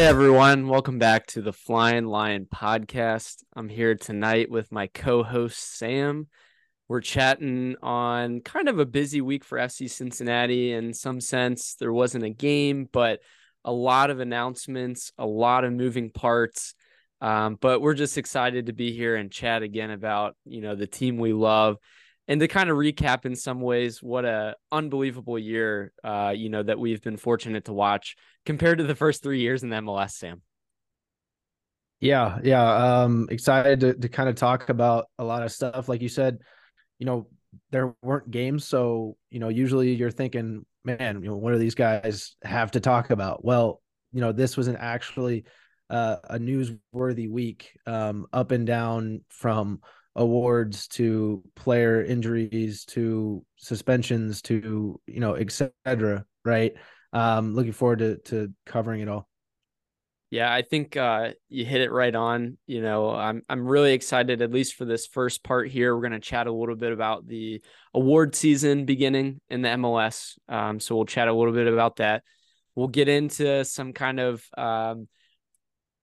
Hey everyone, welcome back to the Flying Lion podcast. I'm here tonight with my co-host Sam. We're chatting on kind of a busy week for FC Cincinnati in some sense. There wasn't a game, but a lot of announcements, a lot of moving parts. Um, but we're just excited to be here and chat again about, you know, the team we love and to kind of recap in some ways what a unbelievable year uh, you know that we've been fortunate to watch compared to the first three years in the MLS, Sam. Yeah, yeah. Um, excited to, to kind of talk about a lot of stuff. Like you said, you know, there weren't games, so you know, usually you're thinking, man, you know, what do these guys have to talk about? Well, you know, this was an actually uh, a newsworthy week, um, up and down from awards to player injuries to suspensions to you know etc right? Um looking forward to to covering it all. Yeah i think uh you hit it right on you know i'm i'm really excited at least for this first part here. We're going to chat a little bit about the award season beginning in the mls um so we'll chat a little bit about that. We'll get into some kind of um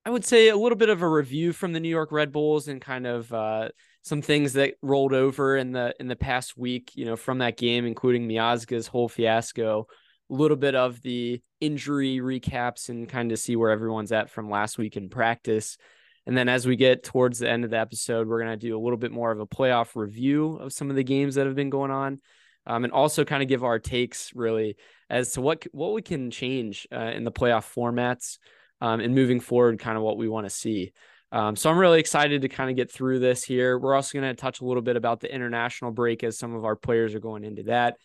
I would say a little bit of a review from the New York Red Bulls and kind of uh, some things that rolled over in the in the past week, you know, from that game, including Miazga's whole fiasco, a little bit of the injury recaps and kind of see where everyone's at from last week in practice. And then as we get towards the end of the episode, we're going to do a little bit more of a playoff review of some of the games that have been going on. Um, and also kind of give our takes really as to what what we can change uh, in the playoff formats um, and moving forward, kind of what we want to see. Um, so I'm really excited to kind of get through this here. We're also going to touch a little bit about the international break as some of our players are going into that.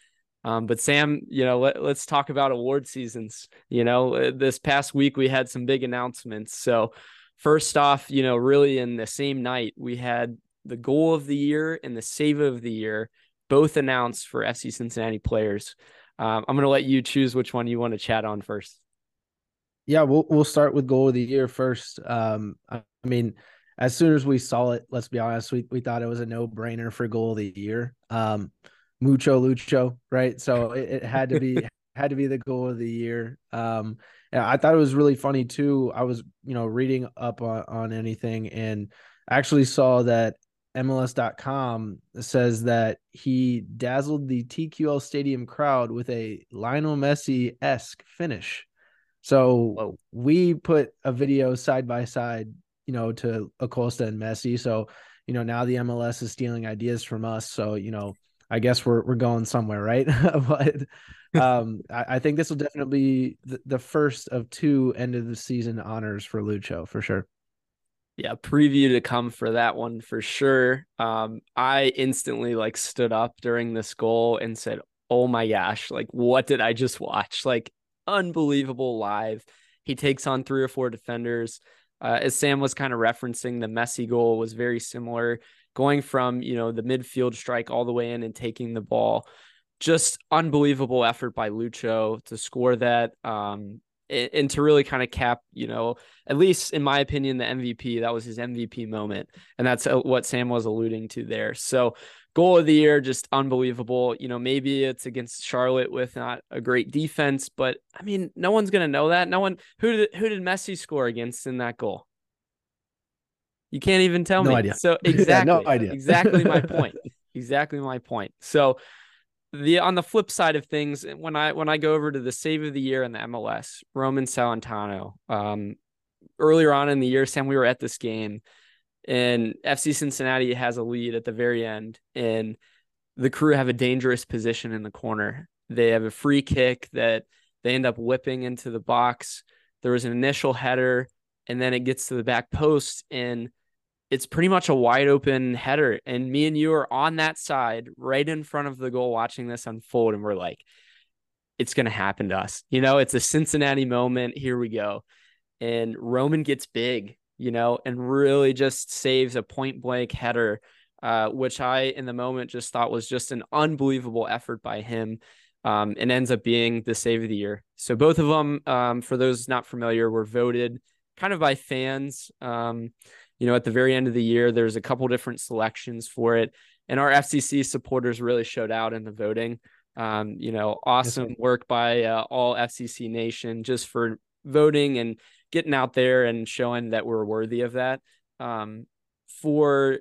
Um, but Sam, you know, let, us talk about award seasons. You know, uh, this past week we had some big announcements. So first off, you know, really in the same night we had the goal of the year and the save of the year both announced for FC Cincinnati players. Um, I'm going to let you choose which one you want to chat on first. Yeah, we'll we'll start with goal of the year first. Um, I mean, as soon as we saw it, let's be honest, we we thought it was a no brainer for goal of the year. Um, mucho lucho, right? So it, it had to be had to be the goal of the year. Um, and I thought it was really funny too. I was you know reading up on on anything and actually saw that MLS.com says that he dazzled the TQL Stadium crowd with a Lionel Messi esque finish. So Whoa. we put a video side by side, you know, to Acosta and Messi. So, you know, now the MLS is stealing ideas from us. So, you know, I guess we're we're going somewhere, right? but um, I, I, think this will definitely be the, the first of two end of the season honors for Lucho for sure. Yeah, preview to come for that one for sure. Um, I instantly like stood up during this goal and said, "Oh my gosh! Like, what did I just watch? Like, unbelievable live. He takes on three or four defenders. Uh, as Sam was kind of referencing, the Messi goal was very similar, going from you know the midfield strike all the way in and taking the ball. Just unbelievable effort by Lucho to score that. Um, and to really kind of cap, you know, at least in my opinion, the MVP. That was his MVP moment, and that's uh, what Sam was alluding to there. So goal of the year, just unbelievable. You know, maybe it's against Charlotte with not a great defense, but I mean, no one's gonna know that. No one who did who did Messi score against in that goal? You can't even tell no me. Idea. So exactly, yeah, no idea. exactly my point. Exactly my point. So the on the flip side of things, when I when I go over to the save of the year in the MLS, Roman Celentano. Um, earlier on in the year, Sam, we were at this game and FC Cincinnati has a lead at the very end, and the crew have a dangerous position in the corner. They have a free kick that they end up whipping into the box. There was an initial header, and then it gets to the back post, and it's pretty much a wide open header. And me and you are on that side, right in front of the goal, watching this unfold, and we're like, it's going to happen to us. You know, it's a Cincinnati moment. Here we go. And Roman gets big you know, and really just saves a point blank header, uh, which I, in the moment, just thought was just an unbelievable effort by him. Um, and ends up being the save of the year. So both of them, um, for those not familiar, were voted kind of by fans. Um, you know, at the very end of the year, there's a couple different selections for it, and our FCC supporters really showed out in the voting. Um, you know, awesome work by uh, all FCC Nation just for voting and getting out there and showing that we're worthy of that. Um, for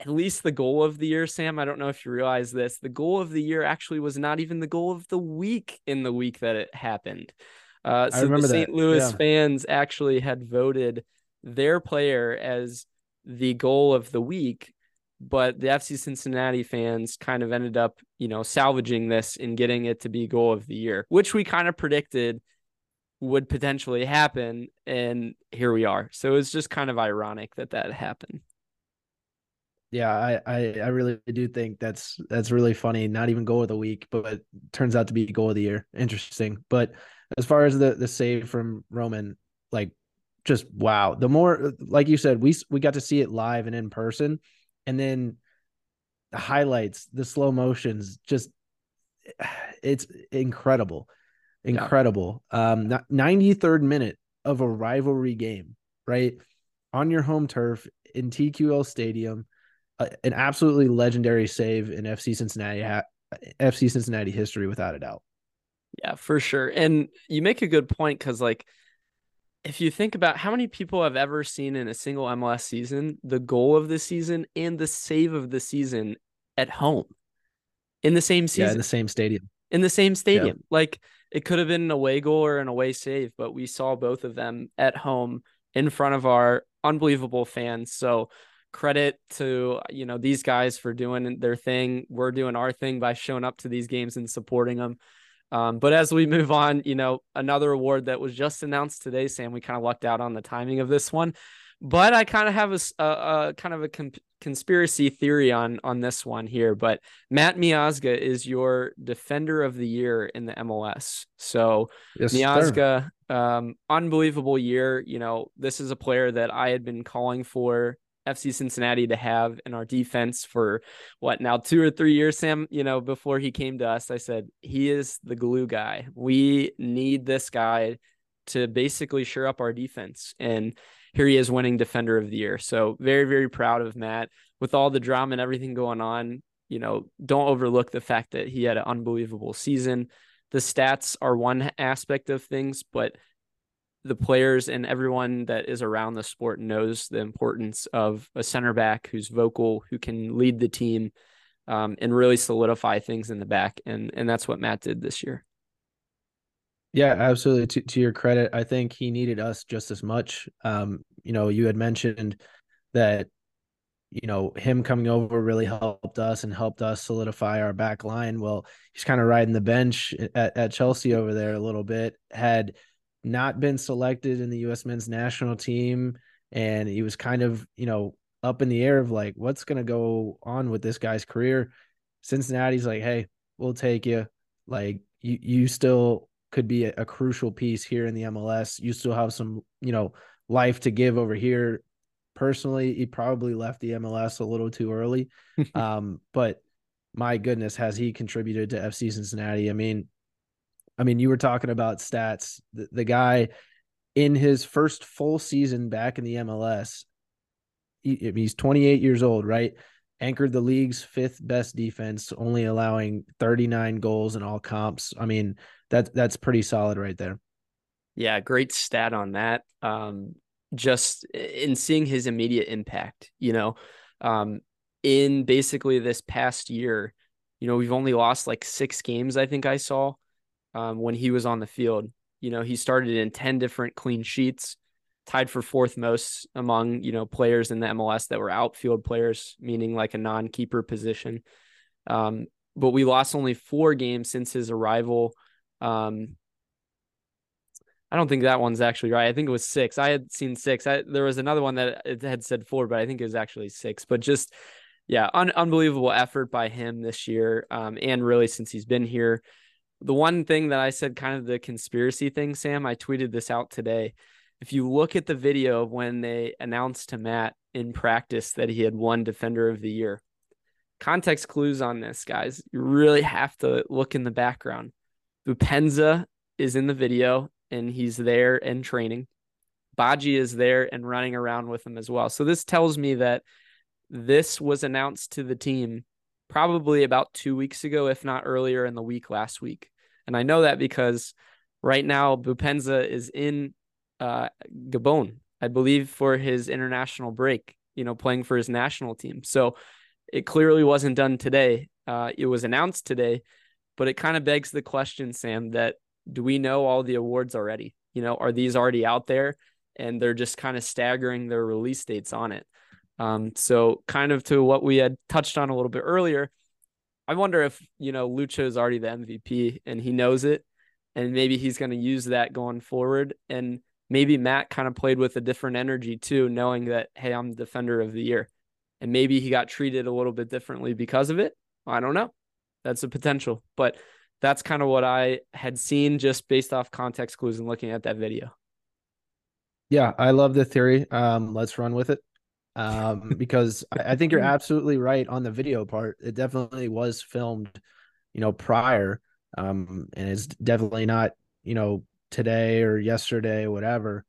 at least the goal of the year, Sam, I don't know if you realize this. The goal of the year actually was not even the goal of the week in the week that it happened. Uh, so the St. Louis yeah. fans actually had voted their player as the goal of the week, but the FC Cincinnati fans kind of ended up, you know, salvaging this and getting it to be goal of the year, which we kind of predicted would potentially happen. And here we are. So it's just kind of ironic that that happened. Yeah, I, I, I really do think that's that's really funny. Not even goal of the week, but turns out to be goal of the year. Interesting. But as far as the the save from Roman, like just wow. The more like you said, we we got to see it live and in person, and then the highlights, the slow motions, just it's incredible incredible. Yeah. Um, 93rd minute of a rivalry game, right? On your home turf in TQL Stadium, uh, an absolutely legendary save in FC Cincinnati ha- FC Cincinnati history without a doubt. Yeah, for sure. And you make a good point cuz like if you think about how many people have ever seen in a single MLS season the goal of the season and the save of the season at home in the same season. Yeah, in the same stadium. In the same stadium. Yeah. Like it could have been an away goal or an away save, but we saw both of them at home in front of our unbelievable fans. So credit to you know these guys for doing their thing. We're doing our thing by showing up to these games and supporting them. Um, but as we move on, you know, another award that was just announced today, Sam, we kind of lucked out on the timing of this one. But I kind of have a, a, a kind of a comp- conspiracy theory on on this one here. But Matt Miazga is your defender of the year in the MLS. So yes, Miazga, um, unbelievable year. You know, this is a player that I had been calling for FC Cincinnati to have in our defense for what now two or three years, Sam. You know, before he came to us, I said he is the glue guy. We need this guy to basically shore up our defense. And here he is winning defender of the year. So very, very proud of Matt with all the drama and everything going on. You know, don't overlook the fact that he had an unbelievable season. The stats are one aspect of things, but the players and everyone that is around the sport knows the importance of a center back who's vocal, who can lead the team, um, and really solidify things in the back. And and that's what Matt did this year. Yeah, absolutely. To, to your credit, I think he needed us just as much. Um, you know, you had mentioned that, you know, him coming over really helped us and helped us solidify our back line. Well, he's kind of riding the bench at, at Chelsea over there a little bit, had not been selected in the U.S. men's national team. And he was kind of, you know, up in the air of like, what's going to go on with this guy's career? Cincinnati's like, hey, we'll take you. Like, you, you still could be a, a, crucial piece here in the MLS. You still have some, you know, life to give over here. Personally, he probably left the MLS a little too early. um, but my goodness, has he contributed to FC Cincinnati? I mean, I mean, you were talking about stats. The, the guy in his first full season back in the MLS, he, he's 28 years old, right? Anchored the league's fifth best defense, only allowing 39 goals in all comps. I mean, that that's pretty solid right there. Yeah, great stat on that. Um, just in seeing his immediate impact, you know, um, in basically this past year, you know, we've only lost like six games. I think I saw um, when he was on the field. You know, he started in ten different clean sheets, tied for fourth most among you know players in the MLS that were outfield players, meaning like a non-keeper position. Um, but we lost only four games since his arrival um, I don't think that one's actually right. I think it was six. I had seen six. I, there was another one that it had said four, but I think it was actually six. But just, yeah, un- unbelievable effort by him this year, um, and really since he's been here. The one thing that I said, kind of the conspiracy thing, Sam, I tweeted this out today. If you look at the video of when they announced to Matt in practice that he had won Defender of the Year, context clues on this, guys. You really have to look in the background Boupendza is in the video and he's there and training. Badji is there and running around with him as well. So this tells me that this was announced to the team probably about two weeks ago, if not earlier in the week last week. And I know that because right now Boupendza is in uh, Gabon, I believe, for his international break. You know, playing for his national team. So it clearly wasn't done today. Uh, it was announced today, but it kind of begs the question, Sam, that do we know all the awards already? You know, are these already out there and they're just kind of staggering their release dates on it? Um, so kind of to what we had touched on a little bit earlier, I wonder if, you know, Lucho is already the MVP and he knows it and maybe he's going to use that going forward. And maybe Matt kind of played with a different energy too, knowing that, hey, I'm defender of the year. And maybe he got treated a little bit differently because of it. I don't know. That's a potential. But that's kind of what I had seen just based off context clues and looking at that video. Yeah, I love the theory. Um, let's run with it. Um, because I, think you're absolutely right on the video part. It definitely was filmed, you know, prior. Um, and it's definitely not, you know, today or yesterday, or whatever.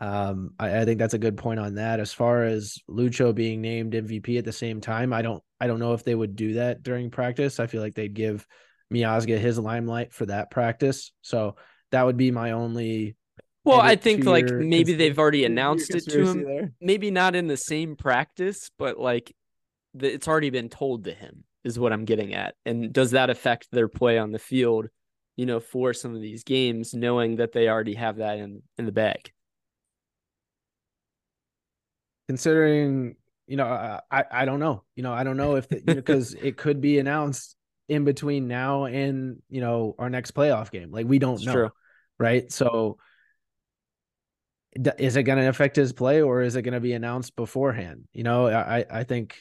Um, I, I, think that's a good point on that. As far as Lucho being named MVP at the same time, I don't I don't know if they would do that during practice. I feel like they'd give Miazga his limelight for that practice. So that would be my only well, I think like maybe they've already announced it to him. There. Maybe not in the same practice, but like the, it's already been told to him is what I'm getting at. And does that affect their play on the field, you know, for some of these games, knowing that they already have that in in the bag? Considering, you know, I I don't know. You know, I don't know if because you know, it could be announced in between now and you know our next playoff game. Like we don't it's know, true. right? So is it going to affect his play or is it going to be announced beforehand? You know, I I think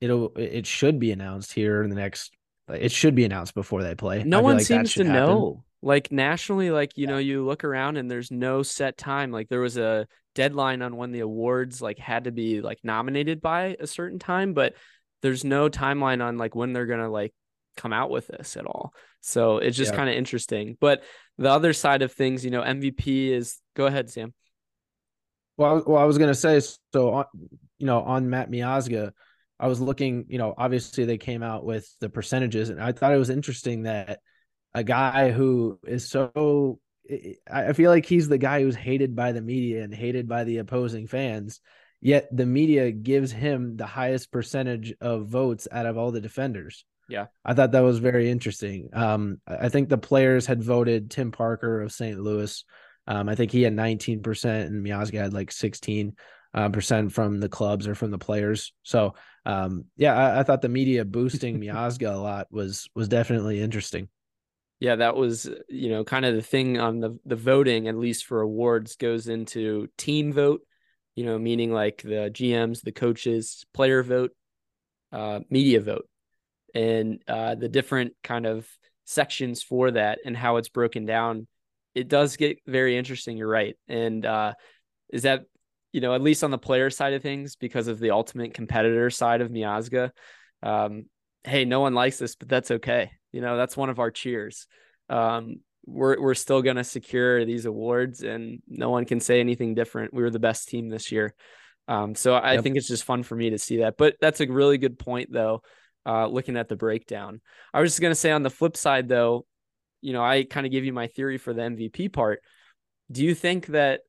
it'll it should be announced here in the next. It should be announced before they play. No one like seems to happen. know. Like nationally, like you yeah. know, you look around and there's no set time. Like there was a deadline on when the awards like had to be like nominated by a certain time, but there's no timeline on like when they're gonna like come out with this at all. So it's just yeah. kind of interesting. But the other side of things, you know, MVP is go ahead, Sam. Well, well, I was gonna say so. On, you know, on Matt Miazga, I was looking. You know, obviously they came out with the percentages, and I thought it was interesting that a guy who is so. I feel like he's the guy who's hated by the media and hated by the opposing fans. Yet the media gives him the highest percentage of votes out of all the defenders. Yeah. I thought that was very interesting. Um, I think the players had voted Tim Parker of St. Louis. Um, I think he had 19% and Miazga had like 16 uh, percent from the clubs or from the players. So um, yeah, I, I, thought the media boosting Miazga a lot was was definitely interesting. Yeah, that was you know kind of the thing on the the voting at least for awards goes into team vote, you know, meaning like the GMs, the coaches, player vote, uh, media vote and uh, the different kind of sections for that and how it's broken down, it does get very interesting. You're right. And uh, is that, you know, at least on the player side of things, because of the ultimate competitor side of Miazga, um, hey, no one likes this, but that's okay. You know, that's one of our cheers. Um, we're we're still gonna secure these awards, and no one can say anything different. We were the best team this year. Um, so I yep. think it's just fun for me to see that. But that's a really good point, though uh, looking at the breakdown. I was just going to say on the flip side, though, you know, I kind of give you my theory for the MVP part. Do you think that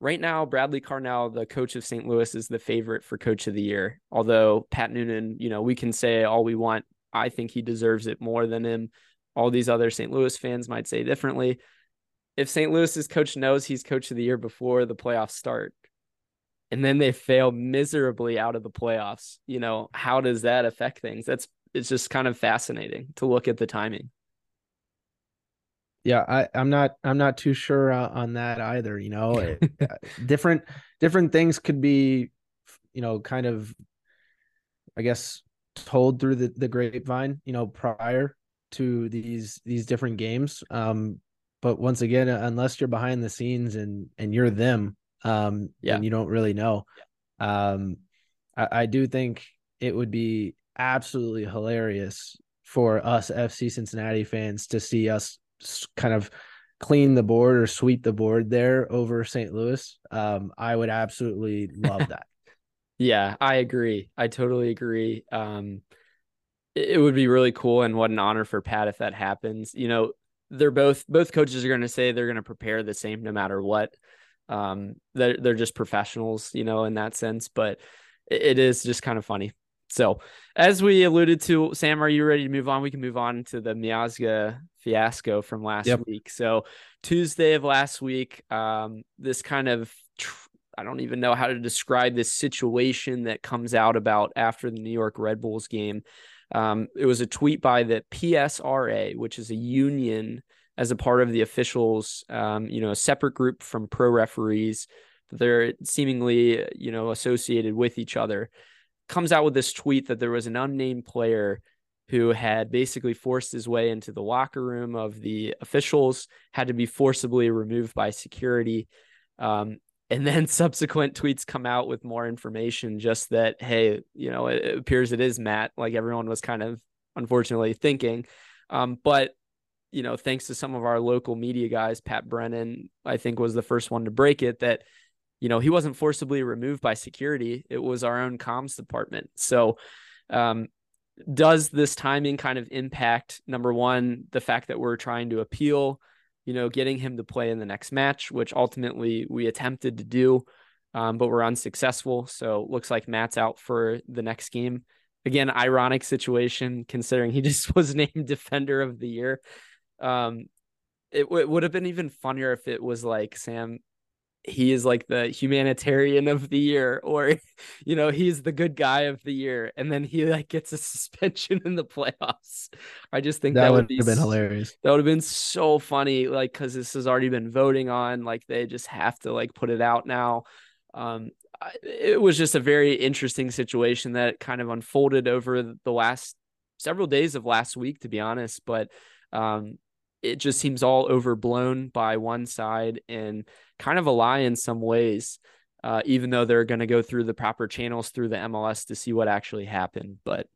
right now Bradley Carnell, the coach of St. Louis, is the favorite for coach of the year? Although Pat Noonan, you know, we can say all we want. I think he deserves it more than him. All these other St. Louis fans might say differently. If St. Louis's coach knows he's coach of the year before the playoffs start, and then they fail miserably out of the playoffs. You know, how does that affect things? That's it's just kind of fascinating to look at the timing. Yeah, I, I'm not I'm not too sure uh, on that either. You know, uh, different different things could be, you know, kind of, I guess, told through the the grapevine. You know, prior to these these different games. Um, but once again, unless you're behind the scenes and and you're them, um, yeah. and you don't really know. Um, I, I do think it would be absolutely hilarious for us FC Cincinnati fans to see us kind of clean the board or sweep the board there over St. Louis. Um, I would absolutely love that. Yeah, I agree. I totally agree. Um, it, it would be really cool and what an honor for Pat if that happens. You know, they're both both coaches are going to say they're going to prepare the same no matter what. Um, they're they're just professionals, you know, in that sense. But it, it is just kind of funny. So, as we alluded to, Sam, are you ready to move on? We can move on to the Miazga fiasco from last yep. week. So, Tuesday of last week, um, this kind of tr- I don't even know how to describe this situation that comes out about after the New York Red Bulls game. Um, it was a tweet by the PSRA, which is a union as a part of the officials, um, you know, a separate group from pro referees. They're seemingly, you know, associated with each other. Comes out with this tweet that there was an unnamed player who had basically forced his way into the locker room of the officials, had to be forcibly removed by security. Um, and then subsequent tweets come out with more information just that hey you know it, it appears it is matt like everyone was kind of unfortunately thinking. Um, but you know thanks to some of our local media guys pat brennan i think was the first one to break it that you know he wasn't forcibly removed by security. It was our own comms department. So um, does this timing kind of impact number one the fact that we're trying to appeal you know, getting him to play in the next match, which ultimately we attempted to do, um, but we're unsuccessful. So looks like Matt's out for the next game. Again, ironic situation considering he just was named Defender of the Year. Um, it, w- it would have been even funnier if it was like Sam he is like the humanitarian of the year or you know he's the good guy of the year and then he like gets a suspension in the playoffs. I just think that, that would have been hilarious. that would have been so funny like because this has already been voting on like they just have to like put it out now. Um it was just a very interesting situation that kind of unfolded over the last several days of last week to be honest but um it just seems all overblown by one side and kind of a lie in some ways, uh, even though they're going to go through the proper channels through the MLS to see what actually happened. But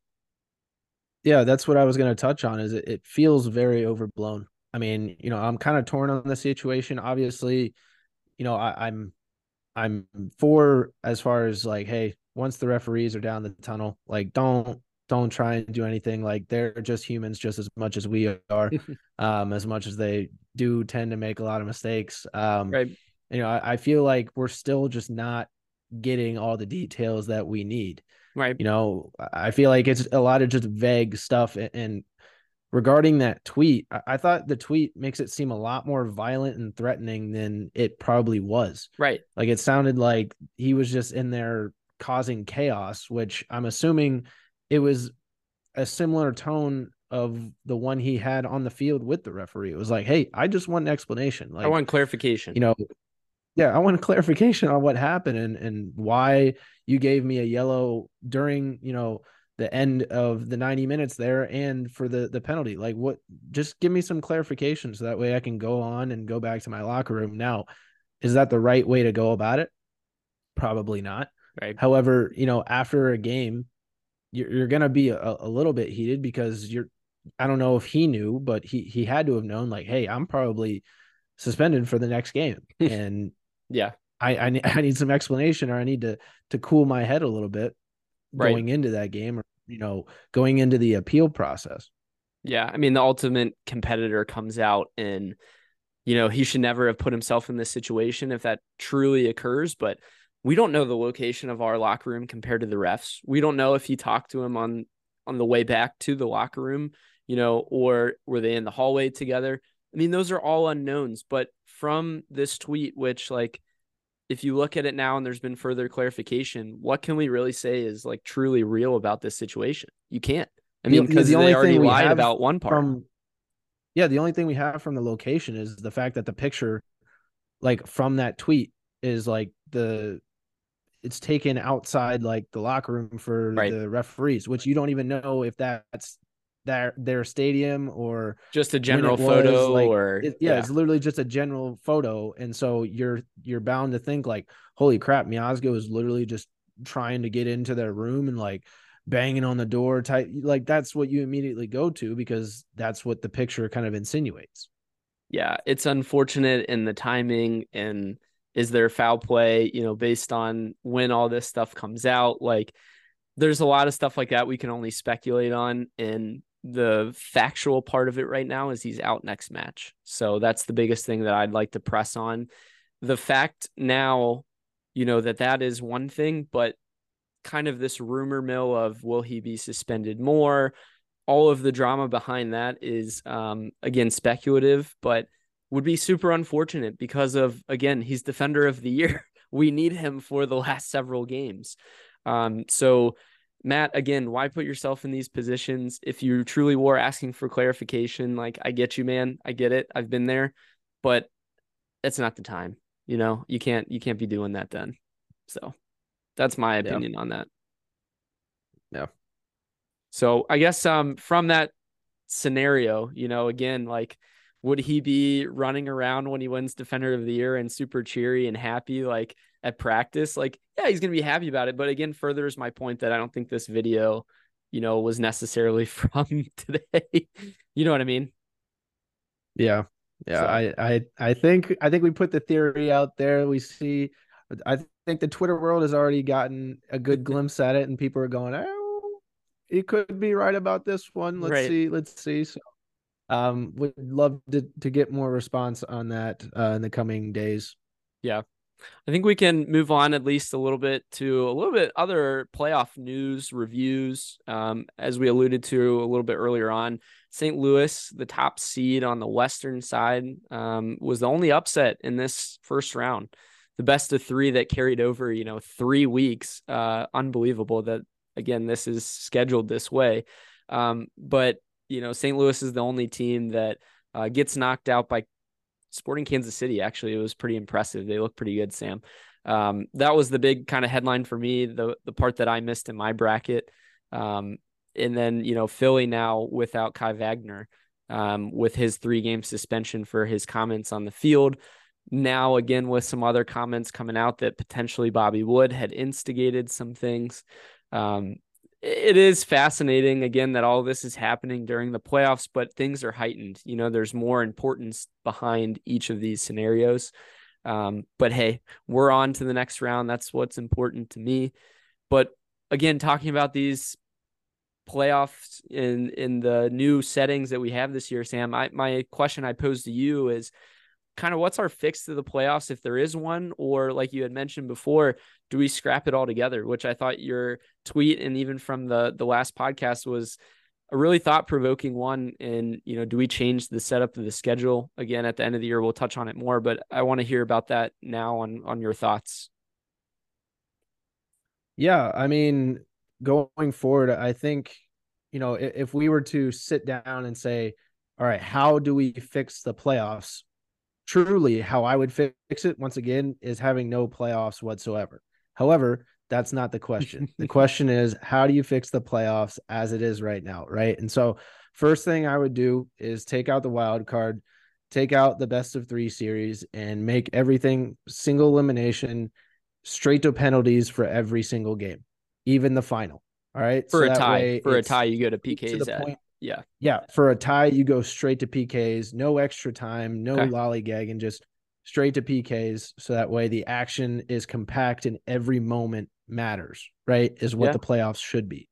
yeah, that's what I was going to touch on. Is it, it feels very overblown. I mean, you know, I'm kind of torn on the situation. Obviously, you know, I, I'm I'm for as far as like, hey, once the referees are down the tunnel, like don't don't try and do anything like they're just humans just as much as we are um as much as they do tend to make a lot of mistakes um right. you know I, I, feel like we're still just not getting all the details that we need. Right. You know i feel like it's a lot of just vague stuff and, and regarding that tweet I, I thought the tweet makes it seem a lot more violent and threatening than it probably was. Right. Like it sounded like he was just in there causing chaos which i'm assuming it was a similar tone of the one he had on the field with the referee. It was like, hey, I just want an explanation. Like I want clarification. You know, yeah, I want a clarification on what happened and and why you gave me a yellow during, you know, the end of the 90 minutes there and for the the penalty. Like what just give me some clarification so that way I can go on and go back to my locker room. Now, is that the right way to go about it? Probably not. Right. However, you know, after a game, you're, you're going to be a, a little bit heated because you're I don't know if he knew, but he he had to have known like, hey, I'm probably suspended for the next game. And yeah, I I need, I need some explanation or I need to to cool my head a little bit right. going into that game or you know, going into the appeal process. Yeah, I mean the ultimate competitor comes out and you know, he should never have put himself in this situation if that truly occurs, but we don't know the location of our locker room compared to the refs. We don't know if he talked to him on on the way back to the locker room, you know, or were they in the hallway together? I mean, those are all unknowns, but from this tweet which like if you look at it now and there's been further clarification, what can we really say is like truly real about this situation? You can't. I mean, because the, the they already lied about one part. From, yeah, the only thing we have from the location is the fact that the picture, like from that tweet, is like the it's taken outside like the locker room for right. the referees, which you don't even know if that's their their stadium or just a general photo like, or it, yeah, yeah, it's literally just a general photo. And so you're you're bound to think like, holy crap, Miazga is literally just trying to get into their room and like banging on the door type like that's what you immediately go to because that's what the picture kind of insinuates. Yeah, it's unfortunate in the timing and is there foul play, you know, based on when all this stuff comes out? Like there's a lot of stuff like that we can only speculate on. And the factual part of it right now is he's out next match. So that's the biggest thing that I'd like to press on. the fact now, you know, that that is one thing, but kind of this rumor mill of will he be suspended more? All of the drama behind that is, um, again, speculative, but would be super unfortunate because of, again, he's defender of the year. we need him for the last several games. Um, so, Matt, again, why put yourself in these positions? If you truly were asking for clarification, like I get you, man. I get it. I've been there, but it's not the time. You know, you can't you can't be doing that then. So that's my opinion yeah. on that. Yeah. So I guess um from that scenario, you know, again, like would he be running around when he wins defender of the year and super cheery and happy like at practice? Like, yeah, he's gonna be happy about it. But again, furthers my point that I don't think this video, you know, was necessarily from today. you know what I mean? Yeah. Yeah. So. I, I I think I think we put the theory out there. We see I think the Twitter world has already gotten a good glimpse at it and people are going, Oh, he could be right about this one. Let's right. see. Let's see. So um would love to to get more response on that uh, in the coming days. Yeah. I think we can move on at least a little bit to a little bit other playoff news reviews um as we alluded to a little bit earlier on. St louis the top seed on the western side um was the only upset in this first round. The best of three that carried over you know three weeks uh unbelievable that again this is scheduled this way. Um but you know, St. Louis is the only team that uh, gets knocked out by Sporting Kansas City. Actually, it was pretty impressive. They look pretty good, Sam. Um, that was the big kind of headline for me. The the part that I missed in my bracket. Um, and then you know Philly now without Kai Wagner, um, with his three game suspension for his comments on the field. Now again with some other comments coming out that potentially Bobby Wood had instigated some things. Um, it is fascinating again that all this is happening during the playoffs, but things are heightened. You know, there's more importance behind each of these scenarios. Um, but hey, we're on to the next round. That's what's important to me. But again, talking about these playoffs in in the new settings that we have this year, Sam, I, my question I pose to you is kind of what's our fix to the playoffs if there is one, or like you had mentioned before, do we scrap it all together? Which I thought your tweet and even from the the last podcast was a really thought provoking one. And you know, do we change the setup of the schedule again at the end of the year? We'll touch on it more, but I want to hear about that now on on your thoughts. Yeah, I mean, going forward, I think you know if, if we were to sit down and say, all right, how do we fix the playoffs? Truly how I would fix it once again is having no playoffs whatsoever. However, that's not the question. the question is how do you fix the playoffs as it is right now, right? And so first thing I would do is take out the wild card, take out the best of 3 series and make everything single elimination straight to penalties for every single game, even the final. All right? For so a tie, for a tie you go to PKs to at. Point, yeah. Yeah. For a tie, you go straight to PKs, no extra time, no okay. lollygagging, just straight to PKs. So that way the action is compact and every moment matters, right? Is what yeah. the playoffs should be.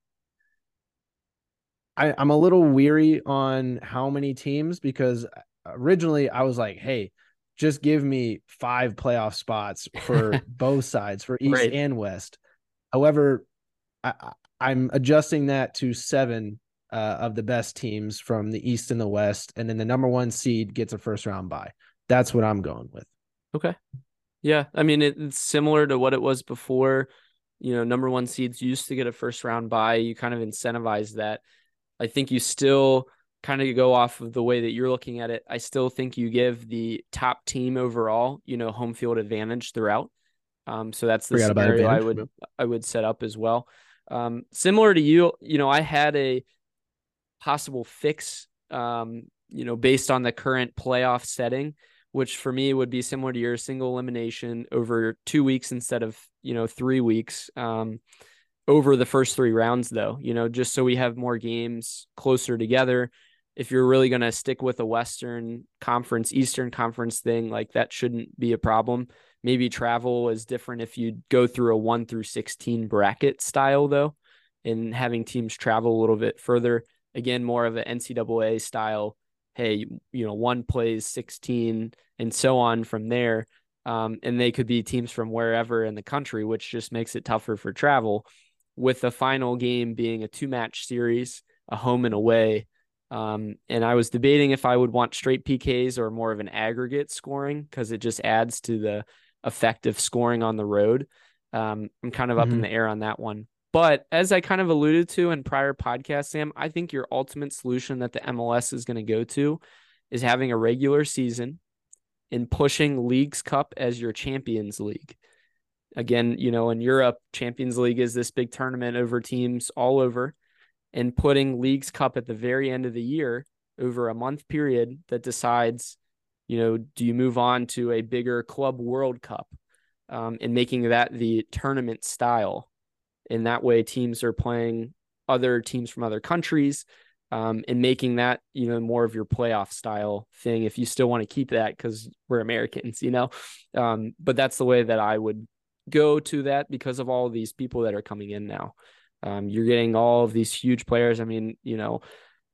I, I'm a little weary on how many teams because uh, originally I was like, hey, just give me five playoff spots for both sides, for East right. and West. However, I, I'm adjusting that to seven uh, of the best teams from the East and the West, and then the number one seed gets a first round bye. That's what I'm going with. Okay. Yeah, I mean it's similar to what it was before. You know, number one seeds used to get a first round bye. You kind of incentivize that. I think you still kind of go off of the way that you're looking at it. I still think you give the top team overall, you know, home field advantage throughout. Um, so that's the Forgot scenario I would I would set up as well. Um, similar to you, you know, I had a possible fix, um, you know, based on the current playoff setting, which for me would be similar to your single elimination over two weeks instead of, you know, three weeks. Um, over the first three rounds, though, you know, just so we have more games closer together. If you're really going to stick with a Western Conference, Eastern Conference thing, like that shouldn't be a problem. Maybe travel is different if you go through a one through 16 bracket style, though, and having teams travel a little bit further again more of an NCAA style. Hey, you know, one plays 16 and so on from there. Um, and they could be teams from wherever in the country, which just makes it tougher for travel. With the final game being a two match series, a home and away. Um, and I was debating if I would want straight PKs or more of an aggregate scoring because it just adds to the effective scoring on the road. Um, I'm kind of up mm-hmm. in the air on that one. But as I kind of alluded to in prior podcasts, Sam, I think your ultimate solution that the MLS is going to go to is having a regular season and pushing Leagues Cup as your Champions League. Again, you know, in Europe, Champions League is this big tournament over teams all over, and putting Leagues Cup at the very end of the year over a month period that decides, you know, do you move on to a bigger Club World Cup um, and making that the tournament style. In that way, teams are playing other teams from other countries um, and making that you know more of your playoff style thing if you still want to keep that because we're Americans, you know. Um, but that's the way that I would go to that because of all of these people that are coming in now. Um, you're getting all of these huge players. I mean, you know,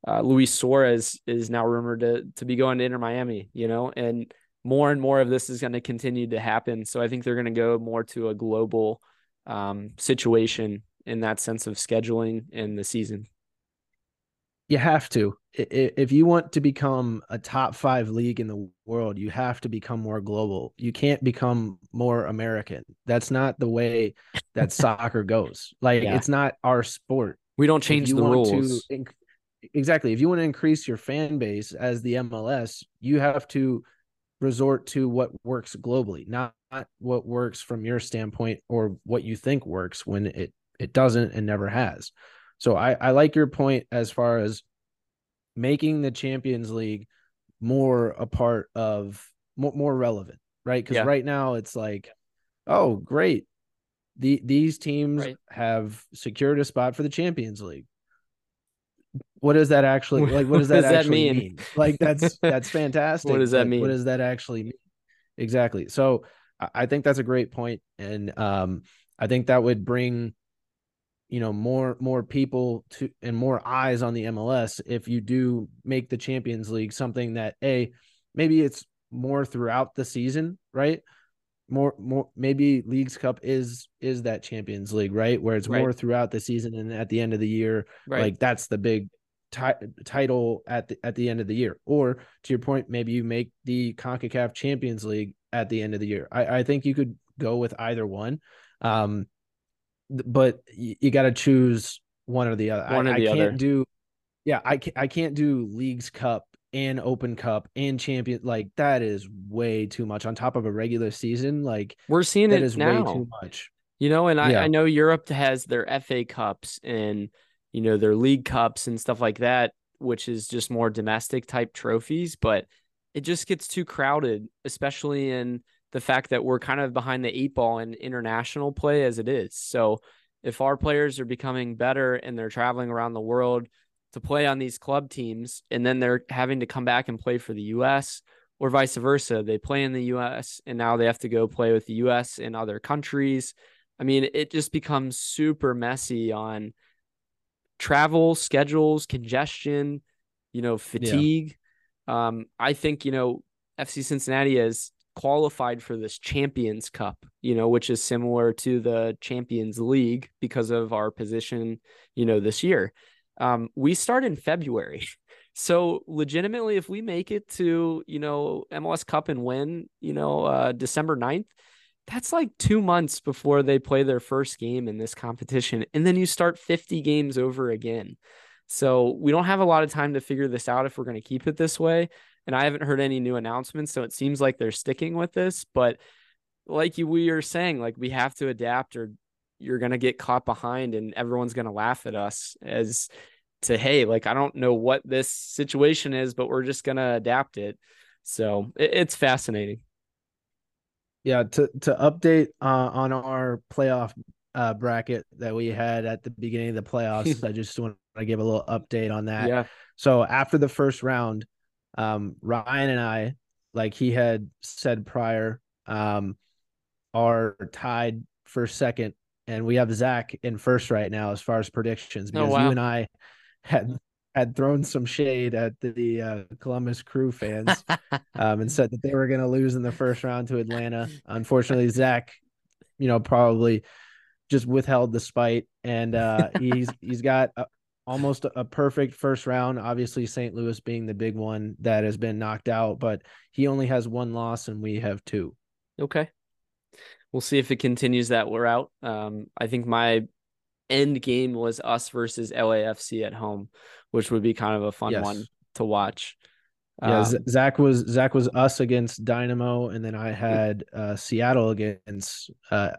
uh, Luis Suarez is now rumored to to be going to Inter Miami, you know, and more and more of this is going to continue to happen. So I think they're going to go more to a global um, situation in that sense of scheduling in the season. You have to. If you want to become a top five league in the world, you have to become more global. You can't become more American. That's not the way that soccer goes. Like yeah. it's not our sport. We don't change the rules. To, exactly. If you want to increase your fan base as the MLS, you have to resort to what works globally, not, what works from your standpoint or what you think works when it it doesn't and never has. So I, I like your point as far as making the Champions League more a part of more, more relevant, right? Because yeah. right now it's like, oh, great. The these teams right. have secured a spot for the Champions League. What does that actually like? What does that, what does actually that mean? mean? Like that's that's fantastic. what does that mean? What does that actually mean? Exactly. So I think that's a great point, and um, I think that would bring you know more more people to and more eyes on the MLS if you do make the Champions League something that a maybe it's more throughout the season, right? More more maybe Leagues Cup is is that Champions League, right? Where it's right. more throughout the season and at the end of the year, right. like that's the big t- title at the at the end of the year. Or to your point, maybe you make the CONCACAF Champions League at the end of the year. I, I think you could go with either one. Um, but you, you got to choose one or the other. One I, or the I can't other. do. Yeah, I can't, I can't do leagues cup and open cup and champion like that is way too much on top of a regular season like we're seeing it is now. way too much you know and I, yeah. I know europe has their fa cups and you know their league cups and stuff like that which is just more domestic type trophies but it just gets too crowded especially in the fact that we're kind of behind the eight ball in international play as it is. So if our players are becoming better and they're traveling around the world to play on these club teams and then they're having to come back and play for the US or vice versa, they play in the US and now they have to go play with the US in other countries. I mean, it just becomes super messy on travel schedules, congestion, you know, fatigue. Yeah. Um, I think, you know, FC Cincinnati has qualified for this Champions Cup, you know, which is similar to the Champions League because of our position, you know, this year. Um, we start in February. So legitimately, if we make it to, you know, MLS Cup and win, you know, uh, December 9th, that's like two months before they play their first game in this competition. And then you start 50 games over again. So we don't have a lot of time to figure this out if we're going to keep it this way and I haven't heard any new announcements, so it seems like they're sticking with this. But like you, we are saying, like we have to adapt, or you're gonna get caught behind, and everyone's gonna laugh at us as to hey, like I don't know what this situation is, but we're just gonna adapt it. So it, it's fascinating. Yeah, to to update uh, on our playoff uh, bracket that we had at the beginning of the playoffs, I just want to give a little update on that. Yeah. So after the first round, um, Ryan and I, like he had said prior, um, are tied for second, and we have Zach in first right now as far as predictions oh, because oh, wow. you and I had had thrown some shade at the uh, Columbus Crew fans um, and said that they were going to lose in the first round to Atlanta. Unfortunately, Zach, you know, probably just withheld the spite, and uh, he's he's got a, almost a perfect first round. Obviously, St. Louis being the big one that has been knocked out, but he only has one loss, and we have two. Okay, we'll see if it continues that route. Um, I think my end game was us versus LAFC at home, which would be kind of a fun yes. one to watch. Yeah, um, Zach was Zach was us against Dynamo, and then I had uh, Seattle against uh,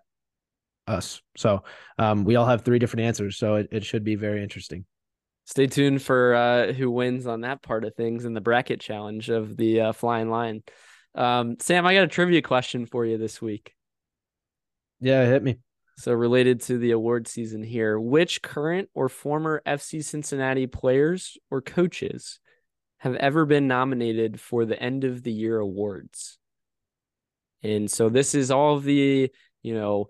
us. So um, we all have three different answers. So it, it should be very interesting. Stay tuned for uh, who wins on that part of things in the bracket challenge of the uh, Flyin' Lion. Um, Sam, I got a trivia question for you this week. Yeah, hit me. So, related to the award season here, which current or former FC Cincinnati players or coaches have ever been nominated for the end of the year awards? And so, this is all of the, you know,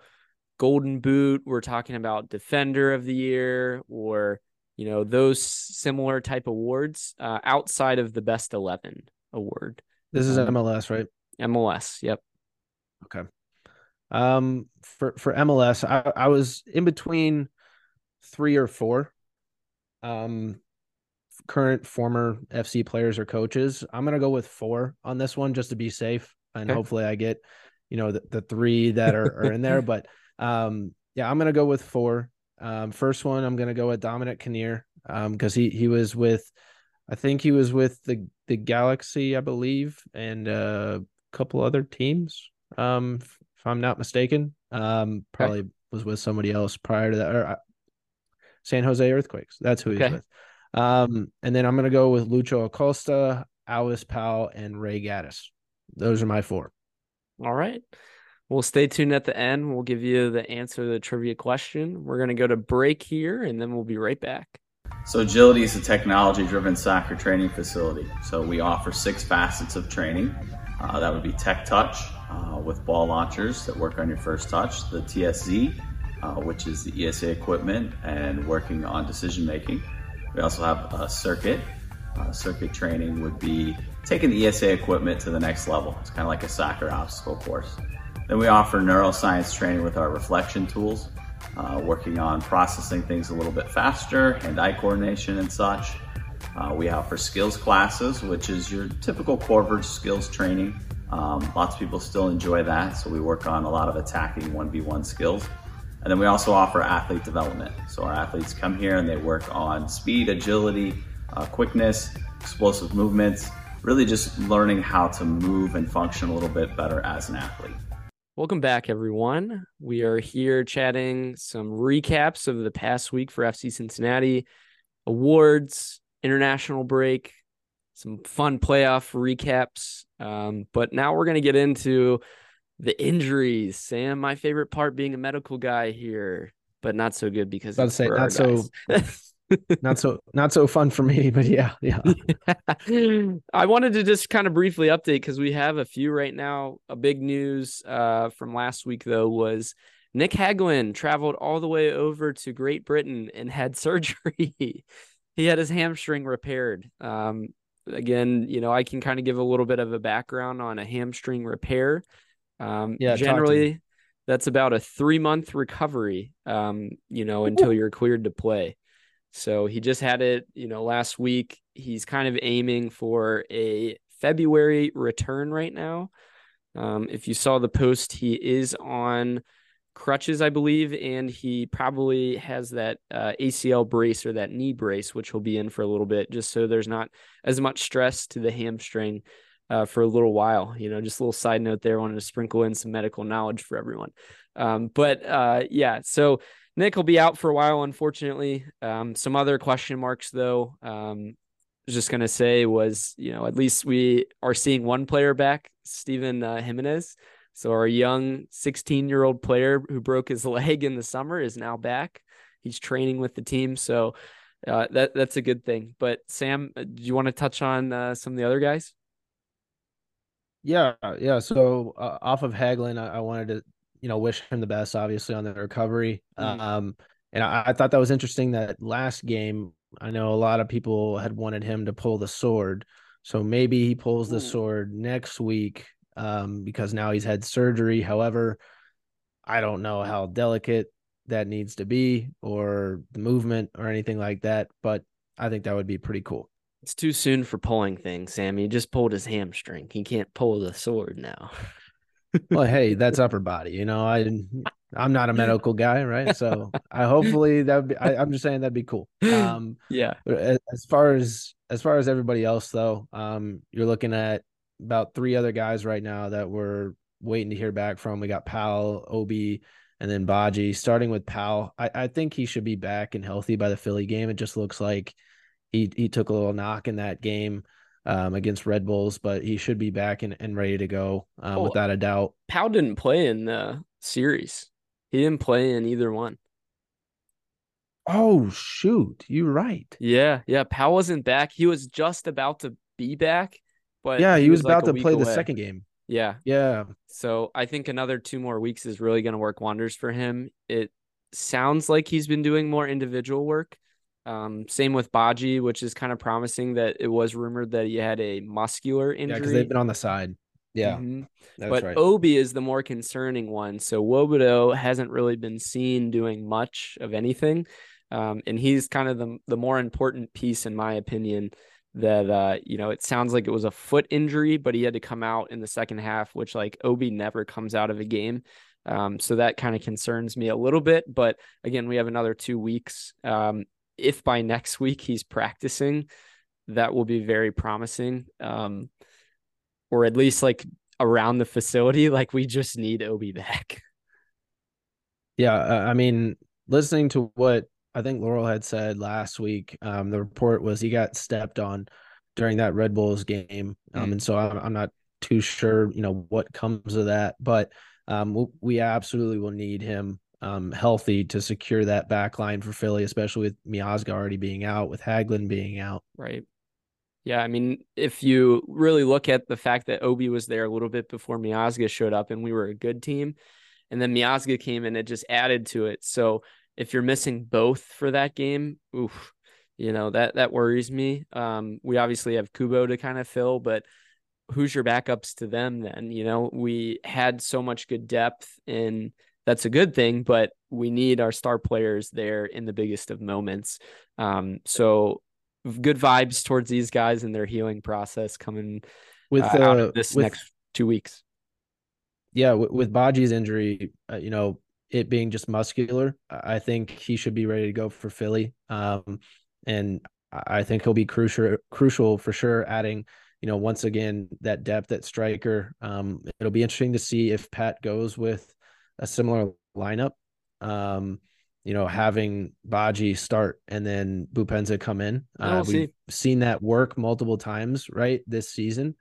Golden Boot. We're talking about Defender of the Year or, you know, those similar type awards uh, outside of the Best 11 award. This is MLS, right? MLS. Yep. Okay. Um, for for MLS, I, I was in between three or four. Um, current former FC players or coaches. I'm gonna go with four on this one just to be safe, and okay. hopefully I get, you know, the, the three that are, are in there. But um, yeah, I'm gonna go with four. Um, first one, I'm gonna go with Dominic Kinnear, um, because he he was with, I think he was with the the Galaxy, I believe, and uh, a couple other teams. Um, if I'm not mistaken. Um, probably okay. was with somebody else prior to that, or uh, San Jose Earthquakes. That's who he's okay. with. Um, and then I'm gonna go with Lucho Acosta, Alvas Powell, and Ray Gaddis. Those are my four. All right. We'll stay tuned at the end. We'll give you the answer to the trivia question. We're going to go to break here and then we'll be right back. So, Agility is a technology driven soccer training facility. So, we offer six facets of training uh, that would be Tech Touch, uh, with ball launchers that work on your first touch, the TSZ, uh, which is the ESA equipment and working on decision making. We also have a circuit. Uh, circuit training would be taking the ESA equipment to the next level. It's kind of like a soccer obstacle course. Then we offer neuroscience training with our reflection tools, uh, working on processing things a little bit faster, hand-eye coordination and such. Uh, we offer skills classes, which is your typical core skills training um, lots of people still enjoy that, so we work on a lot of attacking 1v1 skills. And then we also offer athlete development. So our athletes come here and they work on speed, agility, uh, quickness, explosive movements, really just learning how to move and function a little bit better as an athlete. Welcome back, everyone. We are here chatting some recaps of the past week for FC Cincinnati, awards, international break, some fun playoff recaps. Um, but now we're going to get into the injuries. Sam, my favorite part being a medical guy here, but not so good because I'd say not so. not so not so fun for me but yeah yeah i wanted to just kind of briefly update because we have a few right now a big news uh, from last week though was nick hagglund traveled all the way over to great britain and had surgery he had his hamstring repaired um, again, you know, I can kind of give a little bit of a background on a hamstring repair. Um, yeah, generally, that's about a three month recovery, um, you know, until you're cleared to play. So he just had it, you know, last week. He's kind of aiming for a February return right now. Um, if you saw the post, he is on crutches, I believe, and he probably has that uh, ACL brace or that knee brace, which he'll be in for a little bit, just so there's not as much stress to the hamstring uh, for a little while. You know, just a little side note there. Wanted to sprinkle in some medical knowledge for everyone. Um, but uh, yeah, so Nick will be out for a while, unfortunately. Um, some other question marks, though. Um, just gonna say was you know at least we are seeing one player back, Stiven uh, Jimenez. So our young 16 year old player who broke his leg in the summer is now back. He's training with the team, so uh, that that's a good thing. But Sam, uh, do you want to touch on uh, some of the other guys? Yeah, yeah. So uh, off of Hagglund, I, I, wanted to you know wish him the best, obviously on the recovery. Mm. Um, and I, I thought that was interesting that last game I know a lot of people had wanted him to pull the sword. So maybe he pulls the sword next week um, because now he's had surgery. However, I don't know how delicate that needs to be or the movement or anything like that, but I think that would be pretty cool. It's too soon for pulling things, Sam. He just pulled his hamstring. He can't pull the sword now. Well, hey, that's upper body. You know, I I'm not a medical guy, right? So I hopefully that would be. I, I'm just saying that'd be cool. Um, yeah. but as far as as far as everybody else though, um, you're looking at about three other guys right now that we're waiting to hear back from. We got Powell, Obi, and then Baji. Starting with Powell, I, I think he should be back and healthy by the Philly game. It just looks like he he took a little knock in that game um, against Red Bulls, but he should be back and, and ready to go uh, Oh, without a doubt. Powell didn't play in the series. He didn't play in either one. Oh shoot, you're right. Yeah, yeah. Powell wasn't back. He was just about to be back, but yeah, he was, like, about a to play the second game. Yeah. Yeah, So I think another two more weeks is really going to work wonders for him. It sounds like he's been doing more individual work. Um, same with Baji, which is kind of promising that it was rumored that he had a muscular yeah, injury. because they've been on the side. Yeah, Mhm. that's but right. Obi is the more concerning one. So Nwobodo hasn't really been seen doing much of anything. Um, and he's kind of the the more important piece, in my opinion, that uh, you know, it sounds like it was a foot injury, but he had to come out in the second half, which like Obi never comes out of a game. Um, so that kind of concerns me a little bit. But again, we have another two weeks. Um, if by next week he's practicing, that will be very promising. Um, or at least like around the facility. Like we just need Obi back. Yeah, uh, I mean, listening to what I think Laurel had said last week, um, the report was he got stepped on during that Red Bulls game, um, Mm. and so I'm, I'm not too sure, you know, what comes of that, but um, we absolutely will need him um, healthy to secure that back line for Philly, especially with Miazga already being out, with Hagglund being out. Right. Yeah. I mean, if you really look at the fact that Obi was there a little bit before Miazga showed up and we were a good team, and then Miazga came in, it just added to it. So if you're missing both for that game, oof, you know, that that worries me. Um, we obviously have Kubo to kind of fill, but who's your backups to them then? You know, we had so much good depth and that's a good thing, but we need our star players there in the biggest of moments. Um, so good vibes towards these guys and their healing process coming With uh, uh, this with, next two weeks. yeah, with, with Baji's injury, uh, you know, it being just muscular, I think he should be ready to go for Philly. Um, and I think he'll be crucial, crucial for sure. Adding, you know, once again that depth at striker. Um, it'll be interesting to see if Pat goes with a similar lineup. Um, you know, having Baji start and then Boupendza come in. Uh, we've seen that work multiple times, right, this season.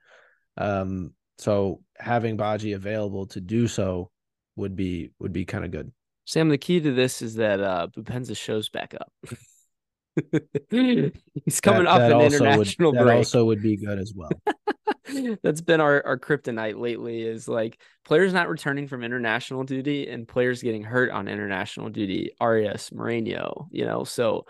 Um, so having Baji available to do so would be would be kind of good. Sam, the key to this is that uh Boupendza shows back up. He's coming That- off that an international would, that break. also would be good as well. That's been our, our kryptonite lately is like players not returning from international duty and players getting hurt on international duty. Arias, Moreno, you know, so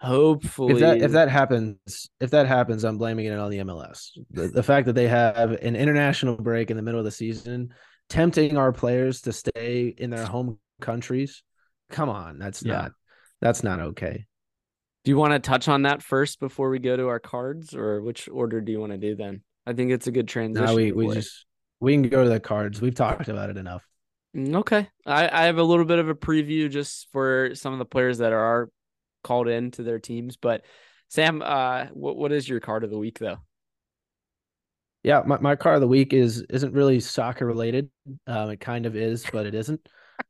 hopefully if that if that happens, if that happens, I'm blaming it on the MLS. The, the fact that they have an international break in the middle of the season, tempting our players to stay in their home countries. Come on, that's Yeah. not that's not okay. do you want to touch on that first before we go to our cards or which order do you want to do then? I think it's a good transition. Now we we just we can go to the cards. We've talked about it enough. Mm, Okay. I, I have a little bit of a preview just for some of the players that are called in to their teams. But Sam, uh, what what is your card of the week though? Yeah, my, my car of the week is isn't really soccer related. Um, it kind of is, but it isn't.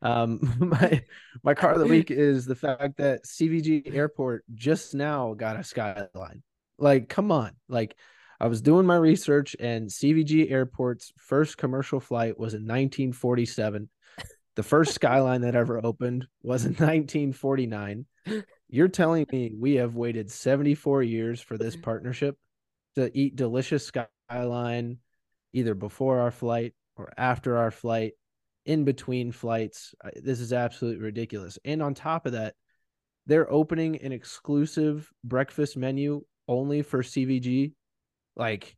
Um, my my car of the week is the fact that CVG Airport just now got a skyline. Like, come on! Like, I was doing my research, and CVG Airport's first commercial flight was in 1947. The first skyline that ever opened was in 1949. You're telling me we have waited 74 years for this partnership to eat delicious skyline either before our flight or after our flight, in between flights. This is absolutely ridiculous. And on top of that, they're opening an exclusive breakfast menu only for CVG. Like,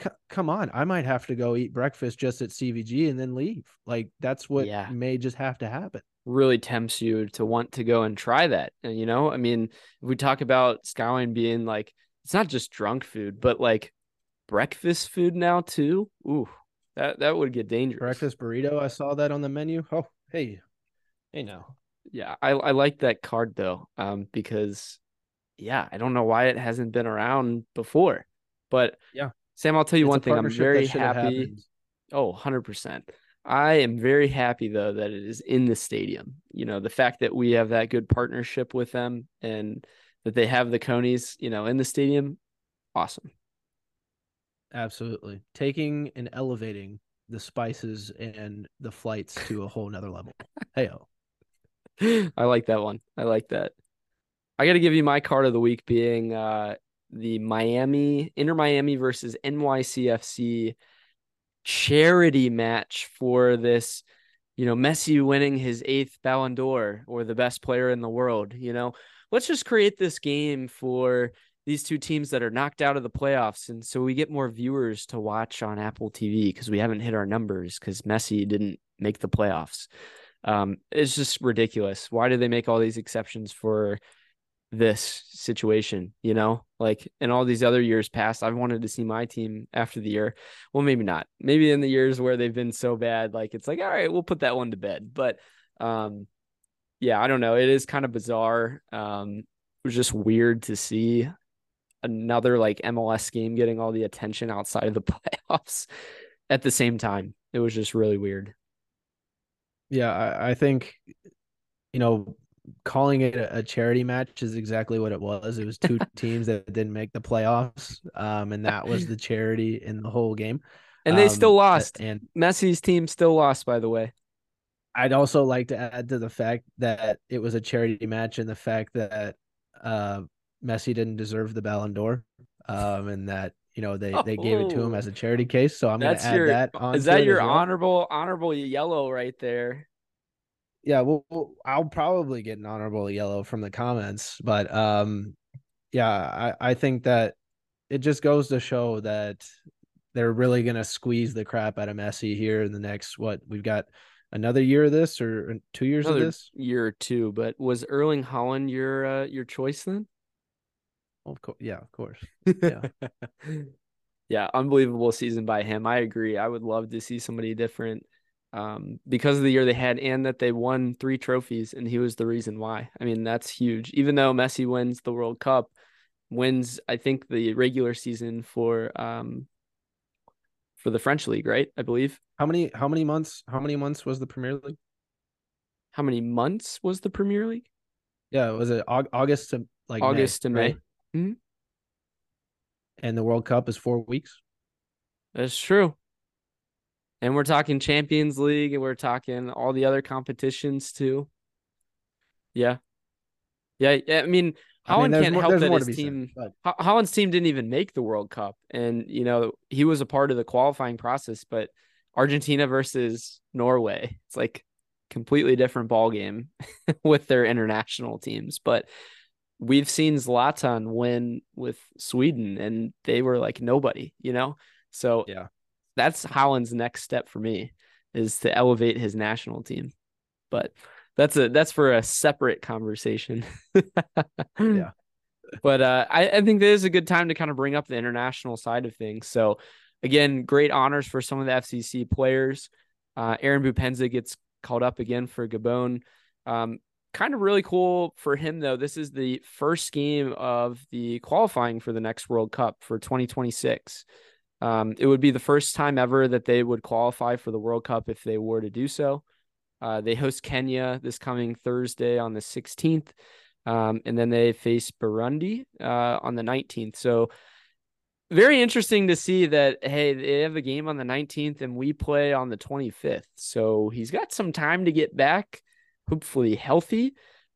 c- come on, I might have to go eat breakfast just at CVG and then leave. Like, that's what Yeah. may just have to happen. really tempts you to want to go and try that. And you know, I mean, if we talk about Skyline being like it's not just drunk food, but like breakfast food now too. Ooh, that that would get dangerous. Breakfast burrito, I saw that on the menu. Oh, hey, hey, now. Yeah, I I like that card though, um, because yeah, I don't know why it hasn't been around before, but Yeah. Sam, I'll tell you It's one thing. I'm very happy. Oh, 100%. I am very happy though that it is in the stadium. You know, the fact that we have that good partnership with them and that they have the Coneys, you know, in the stadium, awesome. Absolutely. Taking and elevating the spices and the flights to a whole nother level. Hey. I like that one. I like that. I got to give you my card of the week being uh the Miami Inter Miami versus NYCFC charity match for this, you know, Messi winning his eighth Ballon d'Or or the best player in the world. You know, let's just create this game for these two teams that are knocked out of the playoffs, and so we get more viewers to watch on Apple TV because we haven't hit our numbers because Messi didn't make the playoffs. Um, it's just ridiculous. Why do they make all these exceptions for this situation? You know, like in all these other years past, I've wanted to see my team after the year. Well, maybe not. Maybe in the years where they've been so bad, like it's like, all right, we'll put that one to bed. But um, yeah, I don't know. It is kind of bizarre. Um, it was just weird to see another like MLS game getting all the attention outside of the playoffs at the same time. It was just really weird. Yeah, I, I think, you know, calling it a, charity match is exactly what it was. It was two teams that didn't make the playoffs, um, and that was the charity in the whole game. And they Um, still lost. And Messi's team still lost, by the way. I'd also like to add to the fact that it was a charity match and the fact that uh, Messi didn't deserve the Ballon d'Or, um, and that you know they they gave it to him Oh. as a charity case. So I'm going to add your that. is that your well. honorable honorable yellow right there? Yeah, well, well, I'll probably get an honorable yellow from the comments, but um, yeah, I I think that it just goes to show that they're really going to squeeze the crap out of Messi here in the next what we've got another year of this or two years Another of this. year or two, but was Erling Haaland your uh, your choice then? Of course, yeah, of course. Yeah. yeah, unbelievable season by him. I agree. I would love to see somebody different um, because of the year they had and that they won three trophies and he was the reason why. I mean, that's huge. Even though Messi wins the World Cup, wins I think the regular season for um for the French league, right? I believe. How many how many months how many months was the Premier League? How many months was the Premier League? Yeah, was it August to like August to May. right? Mhm. And the World Cup is four weeks. That's true. And we're talking Champions League and we're talking all the other competitions too. Yeah. Yeah. yeah I mean, I mean, Haaland can't more- help that his be said, team, but- Haaland's team didn't even make the World Cup. And, you know, he was a part of the qualifying process, but Argentina versus Norway, it's like completely different ball game with their international teams. But we've seen Zlatan win with Sweden and they were like nobody, you know? So Yeah. that's Haaland's next step for me is to elevate his national team. But that's a that's for a separate conversation. Yeah. But uh, I, I think this is a good time to kind of bring up the international side of things. So again, great honors for some of the FCC players. Uh, Aaron Boupendza gets called up again for Gabon. Um, kind of really cool for him though. This is the first game of the qualifying for the next World Cup for 2026. Um, it would be the first time ever that they would qualify for the World Cup if they were to do so. Uh, they host Kenya this coming Thursday on the 16th, um, and then they face Burundi uh, on the 19th. So, very interesting to see that. Hey, they have a game on the 19th, and we play on the 25th. So he's got some time to get back, hopefully healthy.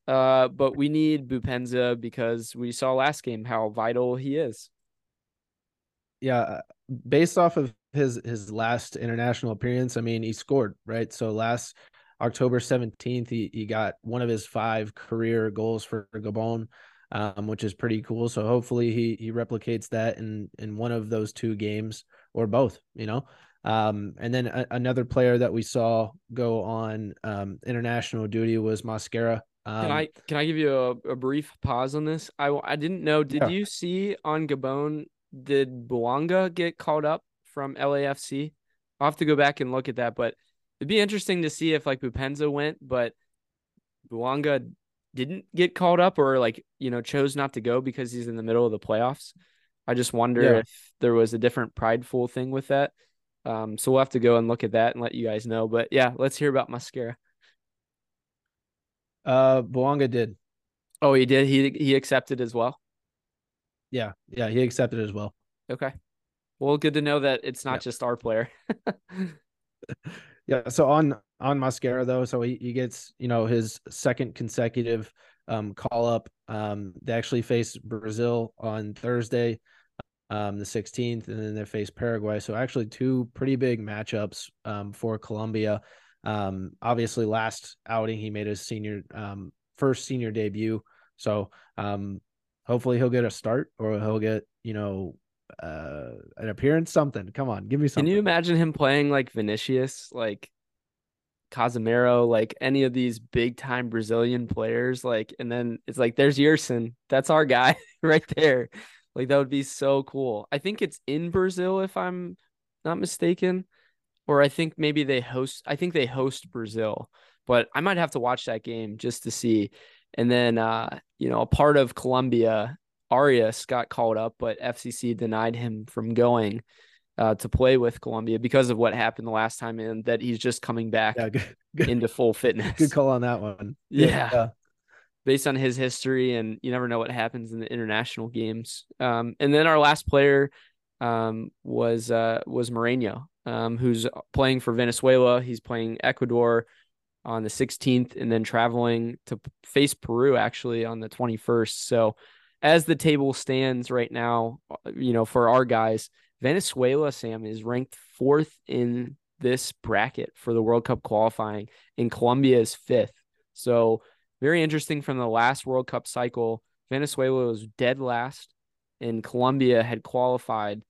Uh, but we need Boupendza because we saw last game how vital he is. yeah, uh, based off of his his last international appearance, I mean, he scored right. So last October 17th, he, he got one of his five career goals for Gabon, um, which is pretty cool. So hopefully he he replicates that in in one of those two games or both, you know. Um, and then a, another player that we saw go on um, international duty was Mosquera. Um, can I can I give you a, a brief pause on this? I I didn't know. Did yeah. you see on Gabon? Did Bouanga get called up from LAFC? I'll have to go back and look at that, but it'd be interesting to see if like Boupendza went, but Bouanga didn't get called up or like you know chose not to go because he's in the middle of the playoffs. I just wonder yeah. if there was a different prideful thing with that. Um, so we'll have to go and look at that and let you guys know. But yeah, let's hear about Mosquera. Uh, Bouanga did. Oh, he did. He he accepted as well. Yeah, yeah, he accepted as well. Okay. Well, good to know that it's not yeah. just our player. yeah. So on on Mosquera though, so he, he gets you know his second consecutive um, call up. Um, they actually face Brazil on Thursday um, the 16th, and then they face Paraguay. So actually, two pretty big matchups um, for Colombia. Um, obviously, last outing he made his senior um, first senior debut. So um, hopefully he'll get a start or he'll get you know uh, an appearance. Something. Come on, give me something. Can you imagine him playing like Vinicius, like Casemiro, like any of these big time Brazilian players? Like, and then it's like there's Yerson. That's our guy right there. Like that would be so cool. I think it's in Brazil if I'm not mistaken. Or I think maybe they host I think they host Brazil. But I might have to watch that game just to see. And then uh, you know, a part of Colombia, Arias got called up, but FCC denied him from going uh, to play with Colombia because of what happened the last time and that he's just coming back yeah, good, good, into full fitness. Good call on that one. Yeah. yeah based on his history, and you never know what happens in the international games. Um, and then our last player um, was uh, was Moreno, um, who's playing for Venezuela. He's playing Ecuador on the 16th, and then traveling to face Peru actually on the 21st. So, as the table stands right now, uh, you know, for our guys, Venezuela, Sam is ranked fourth in this bracket for the World Cup qualifying, and Colombia is fifth. So very interesting from the last World Cup cycle. Venezuela was dead last, and Colombia had qualified,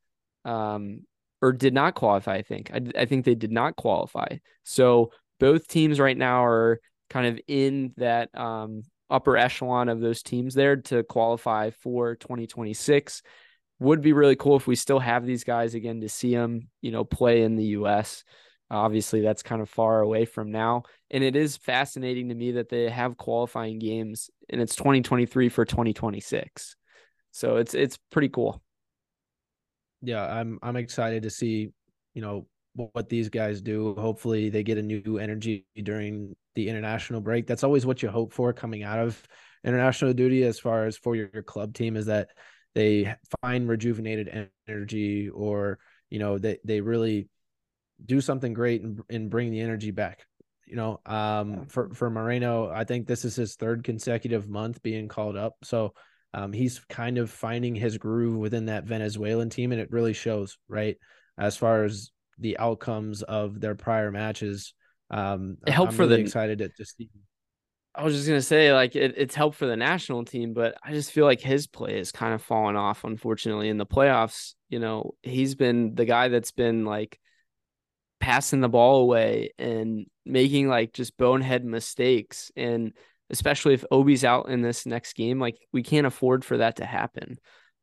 um, or did not qualify. I think I, I think they did not qualify. So both teams right now are kind of in that um, upper echelon of those teams there to qualify for 2026. Would be really cool if we still have these guys again to see them, you know, play in the U.S. Obviously, that's kind of far away from now. And it is fascinating to me that they have qualifying games and it's 2023 for 2026. So it's it's pretty cool. Yeah, I'm I'm excited to see, you know, what these guys do. Hopefully they get a new energy during the international break. That's always what you hope for coming out of international duty as far as for your, your club team is that they find rejuvenated energy or, you know, they they really do something great and, and bring the energy back. You know, um, for for Moreno, I think this is his third consecutive month being called up. So um, he's kind of finding his groove within that Venezuelan team, and it really shows, right? As far as the outcomes of their prior matches, um, it helped I'm for really the excited to, see. I was just gonna say, like, it, it's helped for the national team, but I just feel like his play has kind of fallen off, unfortunately, in the playoffs. You know, he's been the guy that's been like passing the ball away and making like just bonehead mistakes. And especially if Obi's out in this next game, like we can't afford for that to happen,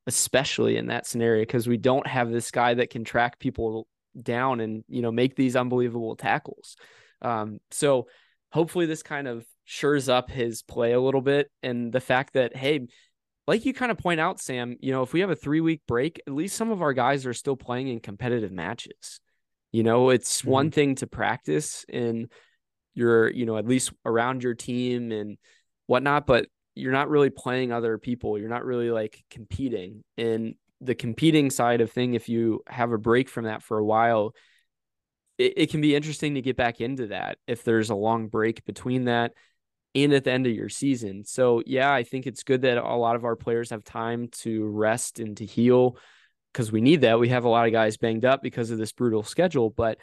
especially in that scenario, because we don't have this guy that can track people down and, you know, make these unbelievable tackles. Um, so hopefully this kind of shores up his play a little bit. And the fact that, hey, like you kind of point out, Sam, you know, if we have a three week break, at least some of our guys are still playing in competitive matches. You know, it's mm-hmm. one thing to practice in your, you know, at least around your team and whatnot, but you're not really playing other people. You're not really like competing. And the competing side of thing, if you have a break from that for a while, it, it can be interesting to get back into that if there's a long break between that and at the end of your season. So yeah, I think it's good that a lot of our players have time to rest and to heal because we need that. We have a lot of guys banged up because of this brutal schedule, but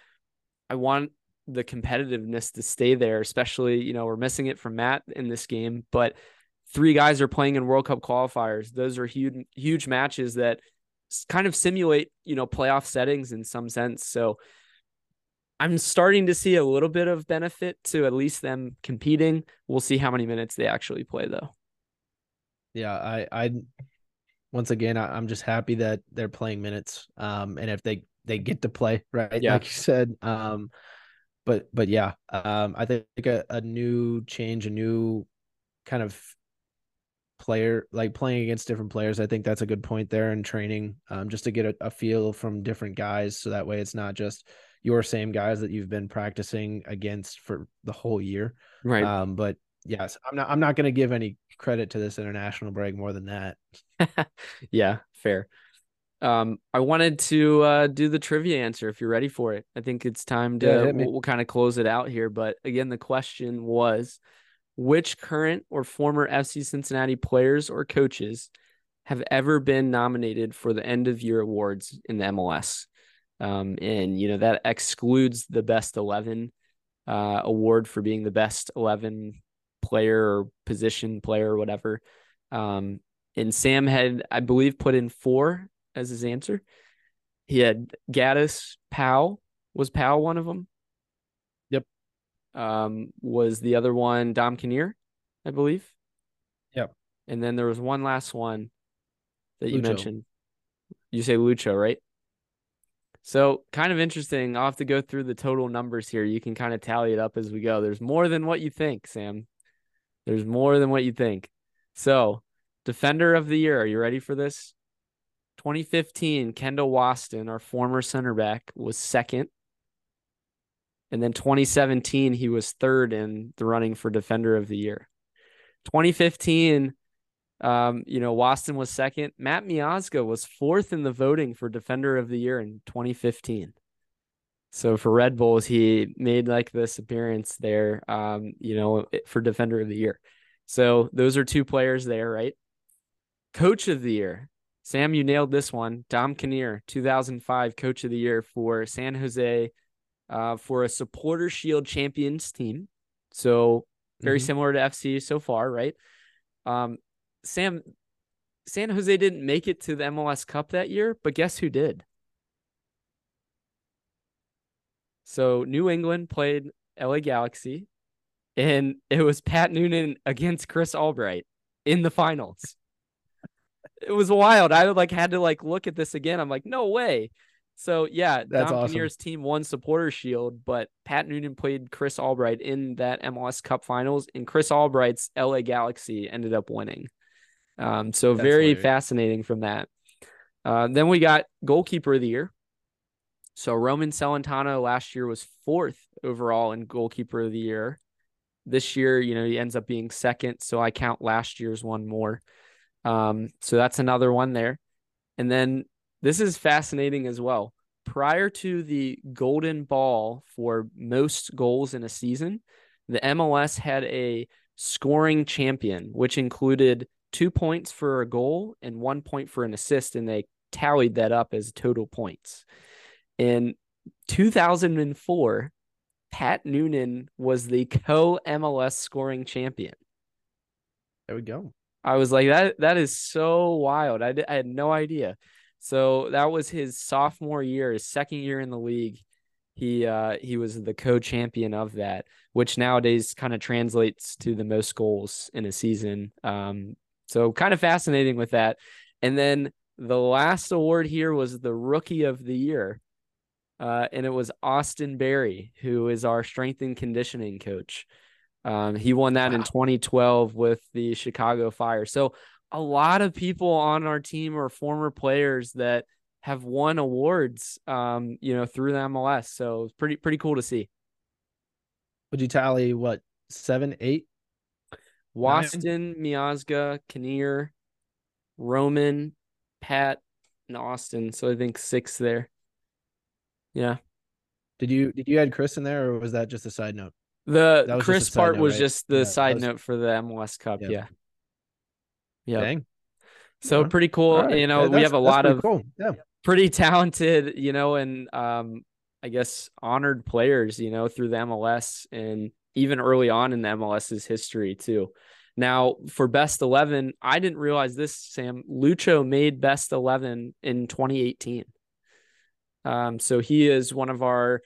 I want the competitiveness to stay there, especially, you know, we're missing it from Matt in this game, but three guys are playing in World Cup qualifiers. Those are huge, huge matches that kind of simulate, you know, playoff settings in some sense. So I'm starting to see a little bit of benefit to at least them competing. We'll see how many minutes they actually play though. Yeah, I I once again I, am just happy that they're playing minutes. Um and if they they get to play, right? Yeah. Like you said. Um but but yeah, um I think a, a new change, a new kind of player like playing against different players i think that's a good point there in training um, just to get a, a, feel from different guys so that way it's not just your same guys that you've been practicing against for the whole year right um, but yes i'm not i'm not going to give any credit to this international break more than that. Yeah fair. Um i wanted to uh do the trivia answer if you're ready for it. I think it's time to yeah, we'll, we'll kind of close it out here but again the question was which current or former FC Cincinnati players or coaches have ever been nominated for the end of year awards in the MLS? Um, and you know that excludes the best 11 uh, award for being the best 11 player or position player or whatever. Um, and Sam had, I believe, put in four as his answer. He had Gaddis Powell. Was Powell one of them? Yep. Um, was the other one Dom Kinnear, I believe. Yep. And then there was one last one that you mentioned. You say Lucho, right? So kind of interesting. I'll have to go through the total numbers here. You can kind of tally it up as we go. There's more than what you think, Sam. There's more than what you think. So, defender of the year. Are you ready for this? 2015, Kendall Waston, our former center back, was second. And then 2017, he was third in the running for Defender of the Year. 2015, um, you know, Waston was second. Matt Miazga was fourth in the voting for Defender of the Year in 2015. So for Red Bulls, he made like this appearance there, um, you know, for Defender of the Year. So those are two players there, right? Coach of the Year. Sam, you nailed this one. Dom Kinnear, 2005 Coach of the Year for San Jose uh, for a supporter shield champions team. So very mm-hmm. similar to FC so far, right? Um, Sam, San Jose didn't make it to the MLS Cup that year, but guess who did? So New England played LA Galaxy, and it was Pat Noonan against Chris Albright in the finals. it was wild. I like had to like look at this again. I'm like, no way. So yeah, That's Dom awesome. team won supporter shield, but Pat Noonan played Chris Albright in that MLS Cup Finals, and Chris Albright's LA Galaxy ended up winning. Um, so That's very hilarious. fascinating from that. Uh, then we got goalkeeper of the year. So Roman Celentano last year was fourth overall in goalkeeper of the year. This year, you know, he ends up being second, so I count last year's one more. Um, so that's another one there. And then this is fascinating as well. Prior to the golden ball for most goals in a season, the MLS had a scoring champion, which included two points for a goal and one point for an assist, and they tallied that up as total points. In 2004, Pat Noonan was the co MLS scoring champion. There we go. I was like, that that is so wild. I, I had no idea. So that was his sophomore year, his second year in the league. He uh, he was the co-champion of that, which nowadays kind of translates to the most goals in a season. Um, so kind of fascinating with that. And then the last award here was the rookie of the year. Uh, and it was Austin Berry, who is our strength and conditioning coach. Um, he won that wow. in 2012 with the Chicago Fire. So a lot of people on our team are former players that have won awards um you know through the MLS so it's pretty pretty cool to see would you tally what seven eight Waston Miazga Kinnear Roman Pat and Austin so I think six there yeah did you did you add Chris in there or was that just a side note the Chris part note, was right? just the yeah, side was... note for the MLS Cup yeah. yeah. Yeah. Dang. So pretty cool. Right. You know, yeah, we have a lot of cool. yeah. pretty talented, you know, and um, I guess, honored players, you know, through the MLS and even early on in the MLS's history, too. Now, for best 11, I didn't realize this, Sam. Lucho made best 11 in 2018. Um, so he is one of our,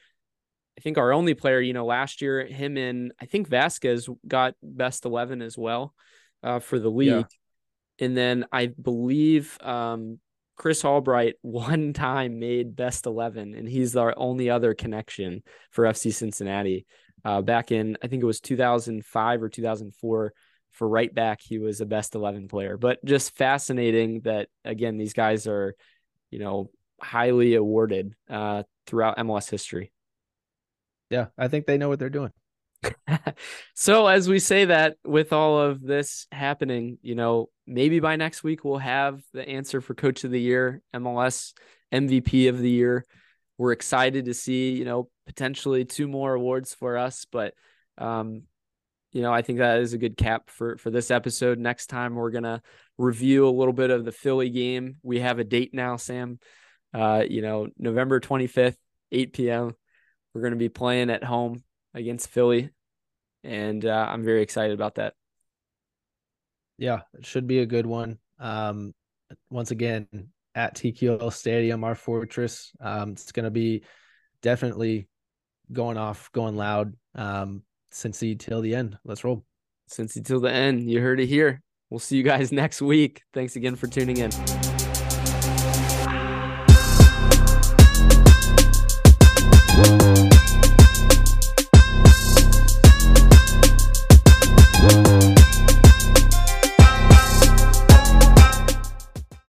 I think, our only player. You know, last year, him and I think Vazquez got best 11 as well uh, for the league. Yeah. And then I believe um, Chris Albright one time made best 11, and he's our only other connection for FC Cincinnati. Uh, back in, I think it was 2005 or 2004 for right back, he was a best 11 player. But just fascinating that, again, these guys are, you know, highly awarded uh, throughout MLS history. Yeah, I think they know what they're doing. so as we say that with all of this happening, you know, maybe by next week we'll have the answer for coach of the year, MLS MVP of the year. We're excited to see, you know, potentially two more awards for us, but um, you know, I think that is a good cap for for this episode. Next time we're gonna review a little bit of the Philly game. We have a date now, Sam. Uh, you know, November 25th, 8 p.m. We're gonna be playing at home against Philly, and uh, I'm very excited about that. Yeah, it should be a good one. Um, once again, at TQL Stadium, our fortress. Um, it's going to be definitely going off, going loud. Um, Cincy till the end. Let's roll. Cincy till the end. You heard it here. We'll see you guys next week. Thanks again for tuning in.